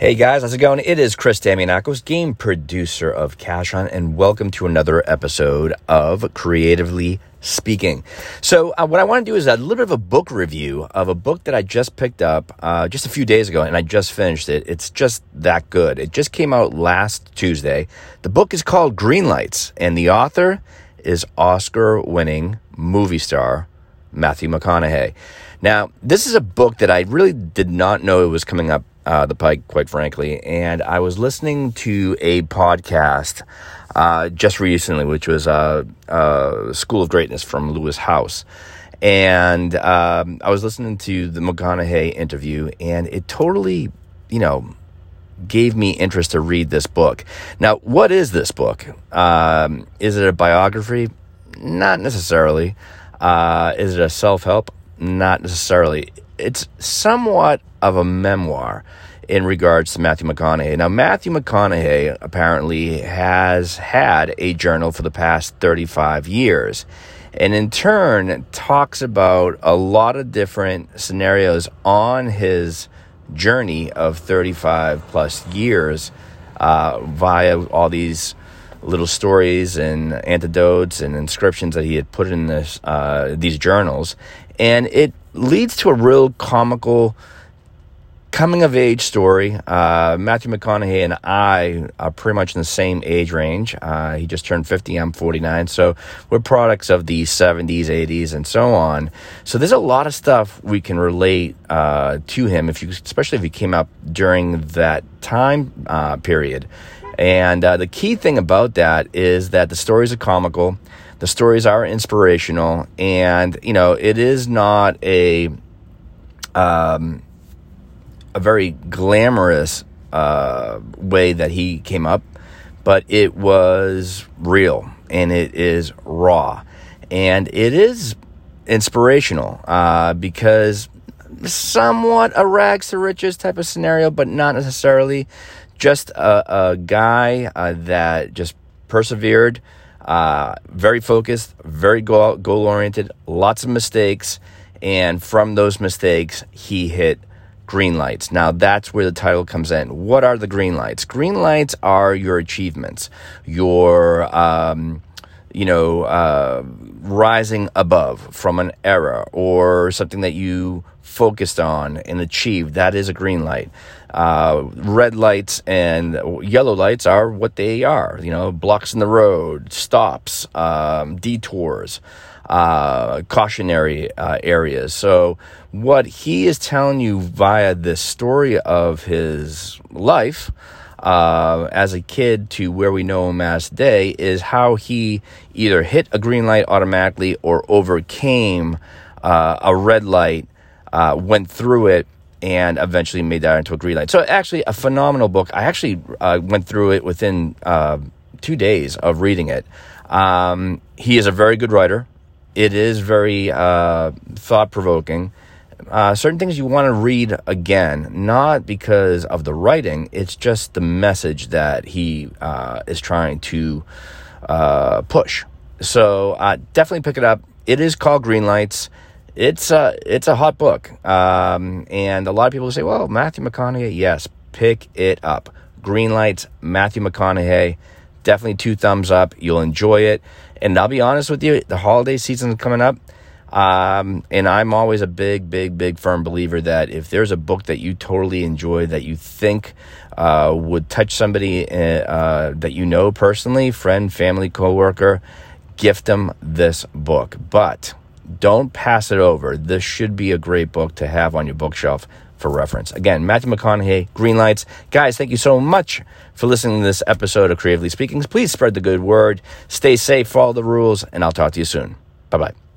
Hey guys, how's it going? It is Chris Damianakos, game producer of Cash On, and welcome to another episode of Creatively Speaking. So, uh, what I want to do is a little bit of a book review of a book that I just picked up uh, just a few days ago, and I just finished it. It's just that good. It just came out last Tuesday. The book is called Green Lights, and the author is Oscar winning movie star Matthew McConaughey. Now, this is a book that I really did not know it was coming up uh, the pike, quite frankly. And I was listening to a podcast uh, just recently, which was uh, uh, School of Greatness from Lewis Howes. And um, I was listening to the McConaughey interview, and it totally, you know, gave me interest to read this book. Now, what is this book? Um, is it a biography? Not necessarily. Uh, is it a self help? Not necessarily it's somewhat of a memoir in regards to Matthew McConaughey. Now, Matthew McConaughey apparently has had a journal for the past 35 years, and in turn talks about a lot of different scenarios on his journey of 35 plus years uh, via all these little stories and antidotes and inscriptions that he had put in this uh, these journals, and it leads to a real comical coming of age story. Uh, Matthew McConaughey and I are pretty much in the same age range. Uh, he just turned 50, I'm 49. So we're products of the 70s, 80s, and so on. So there's a lot of stuff we can relate uh, to him, if you, especially if he came up during that time uh, period. And uh, the key thing about that is that the stories are comical. The stories are inspirational, and you know it is not a um, a very glamorous uh, way that he came up, but it was real and it is raw, and it is inspirational uh, because somewhat a rags to riches type of scenario, but not necessarily. Just a, a guy uh, that just persevered uh, very focused, very goal, goal oriented, lots of mistakes. And from those mistakes, he hit green lights. Now, that's where the title comes in. What are the green lights? Green lights are your achievements, your, um, you know, uh, rising above from an era or something that you focused on and achieved. That is a green light. Uh, red lights and yellow lights are what they are. You know, blocks in the road, stops, um, detours, uh, cautionary uh, areas. So, what he is telling you via this story of his life uh, as a kid to where we know him as today is how he either hit a green light automatically or overcame uh, a red light, uh, went through it, and eventually made that into a green light. So actually, a phenomenal book. I actually uh, went through it within uh, two days of reading it. Um, he is a very good writer. It is very uh, thought provoking. Uh, certain things you want to read again, not because of the writing, it's just the message that he uh, is trying to uh, push. So definitely pick it up. It is called Green Lights it's a it's a hot book, um, and a lot of people say, "Well, Matthew McConaughey, yes, pick it up." Green lights, Matthew McConaughey, definitely two thumbs up. You'll enjoy it, and I'll be honest with you, the holiday season is coming up. Um, and I'm always a big, big, big firm believer that if there's a book that you totally enjoy, that you think uh, would touch somebody uh, that you know personally, friend, family, coworker, gift them this book. But don't pass it over. This should be a great book to have on your bookshelf for reference. Again, Matthew McConaughey, Green Lights. Guys, thank you so much for listening to this episode of Creatively Speaking. Please spread the good word. Stay safe, follow the rules, and I'll talk to you soon. Bye bye.